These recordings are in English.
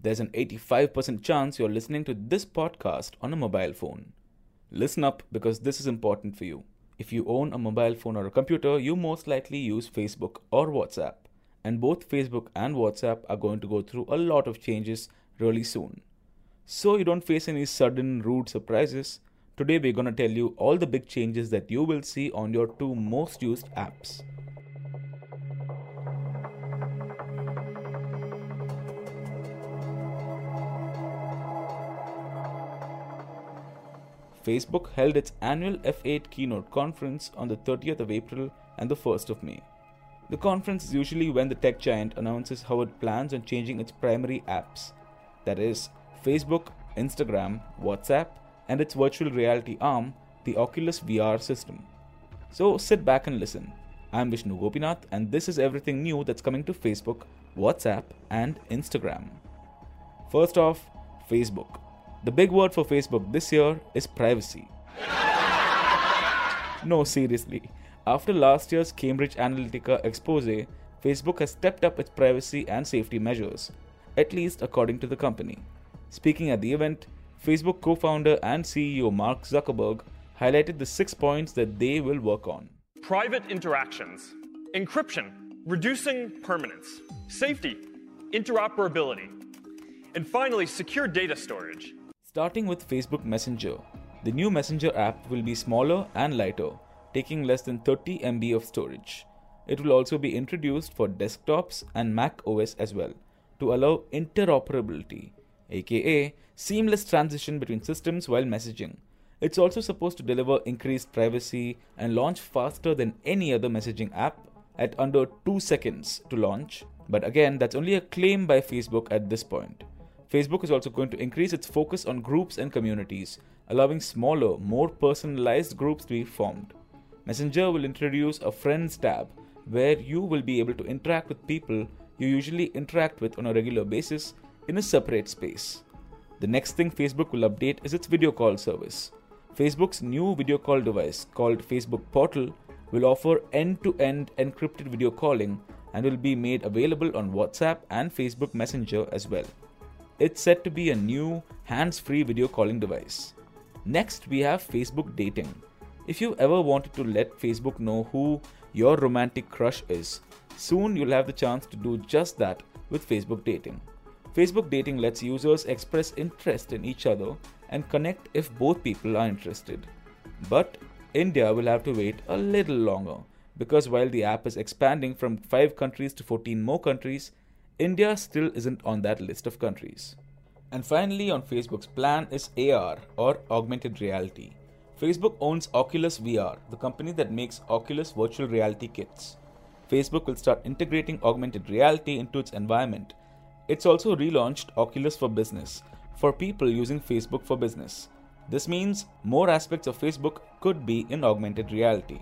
there's an 85% chance you're listening to this podcast on a mobile phone. Listen up because this is important for you. If you own a mobile phone or a computer, you most likely use Facebook or WhatsApp. And both Facebook and WhatsApp are going to go through a lot of changes really soon. So you don't face any sudden rude surprises, today we're going to tell you all the big changes that you will see on your two most used apps. Facebook held its annual F8 keynote conference on the 30th of April and the 1st of May. The conference is usually when the tech giant announces how it plans on changing its primary apps, that is, Facebook, Instagram, WhatsApp, and its virtual reality arm, the Oculus VR system. So sit back and listen. I'm Vishnu Gopinath, and this is everything new that's coming to Facebook, WhatsApp, and Instagram. First off, Facebook. The big word for Facebook this year is privacy. no, seriously. After last year's Cambridge Analytica expose, Facebook has stepped up its privacy and safety measures, at least according to the company. Speaking at the event, Facebook co founder and CEO Mark Zuckerberg highlighted the six points that they will work on private interactions, encryption, reducing permanence, safety, interoperability, and finally, secure data storage. Starting with Facebook Messenger, the new Messenger app will be smaller and lighter taking less than 30 MB of storage. It will also be introduced for desktops and Mac OS as well to allow interoperability, aka seamless transition between systems while messaging. It's also supposed to deliver increased privacy and launch faster than any other messaging app at under 2 seconds to launch. But again, that's only a claim by Facebook at this point. Facebook is also going to increase its focus on groups and communities, allowing smaller, more personalized groups to be formed. Messenger will introduce a Friends tab where you will be able to interact with people you usually interact with on a regular basis in a separate space. The next thing Facebook will update is its video call service. Facebook's new video call device called Facebook Portal will offer end to end encrypted video calling and will be made available on WhatsApp and Facebook Messenger as well. It's said to be a new hands free video calling device. Next, we have Facebook Dating. If you ever wanted to let Facebook know who your romantic crush is, soon you'll have the chance to do just that with Facebook Dating. Facebook Dating lets users express interest in each other and connect if both people are interested. But India will have to wait a little longer because while the app is expanding from 5 countries to 14 more countries, India still isn't on that list of countries. And finally, on Facebook's plan is AR or augmented reality. Facebook owns Oculus VR, the company that makes Oculus virtual reality kits. Facebook will start integrating augmented reality into its environment. It's also relaunched Oculus for Business for people using Facebook for business. This means more aspects of Facebook could be in augmented reality.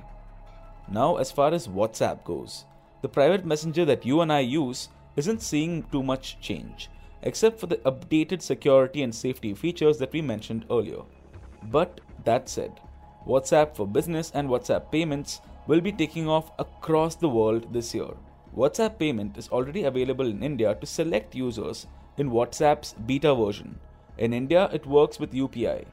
Now, as far as WhatsApp goes, the private messenger that you and I use isn't seeing too much change, except for the updated security and safety features that we mentioned earlier. But that said, WhatsApp for Business and WhatsApp Payments will be taking off across the world this year. WhatsApp Payment is already available in India to select users in WhatsApp's beta version. In India, it works with UPI,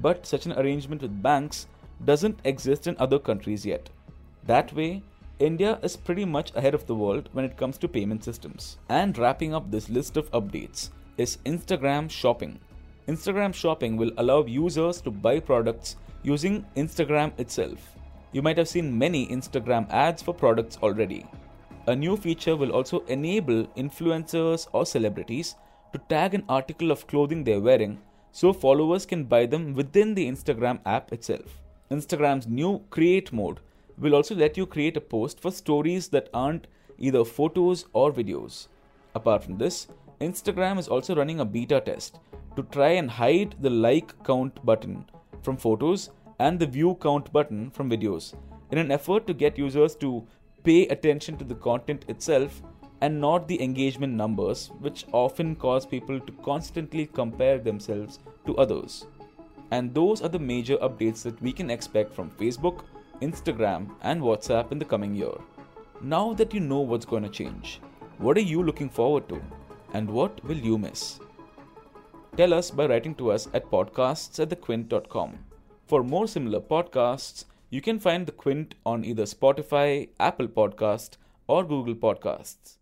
but such an arrangement with banks doesn't exist in other countries yet. That way, India is pretty much ahead of the world when it comes to payment systems. And wrapping up this list of updates is Instagram Shopping. Instagram Shopping will allow users to buy products using Instagram itself. You might have seen many Instagram ads for products already. A new feature will also enable influencers or celebrities to tag an article of clothing they're wearing so followers can buy them within the Instagram app itself. Instagram's new Create mode will also let you create a post for stories that aren't either photos or videos. Apart from this, Instagram is also running a beta test to try and hide the like count button from photos and the view count button from videos in an effort to get users to pay attention to the content itself and not the engagement numbers, which often cause people to constantly compare themselves to others. And those are the major updates that we can expect from Facebook, Instagram, and WhatsApp in the coming year. Now that you know what's going to change, what are you looking forward to? And what will you miss? tell us by writing to us at podcasts at thequint.com. For more similar podcasts, you can find The Quint on either Spotify, Apple Podcast, or Google Podcasts.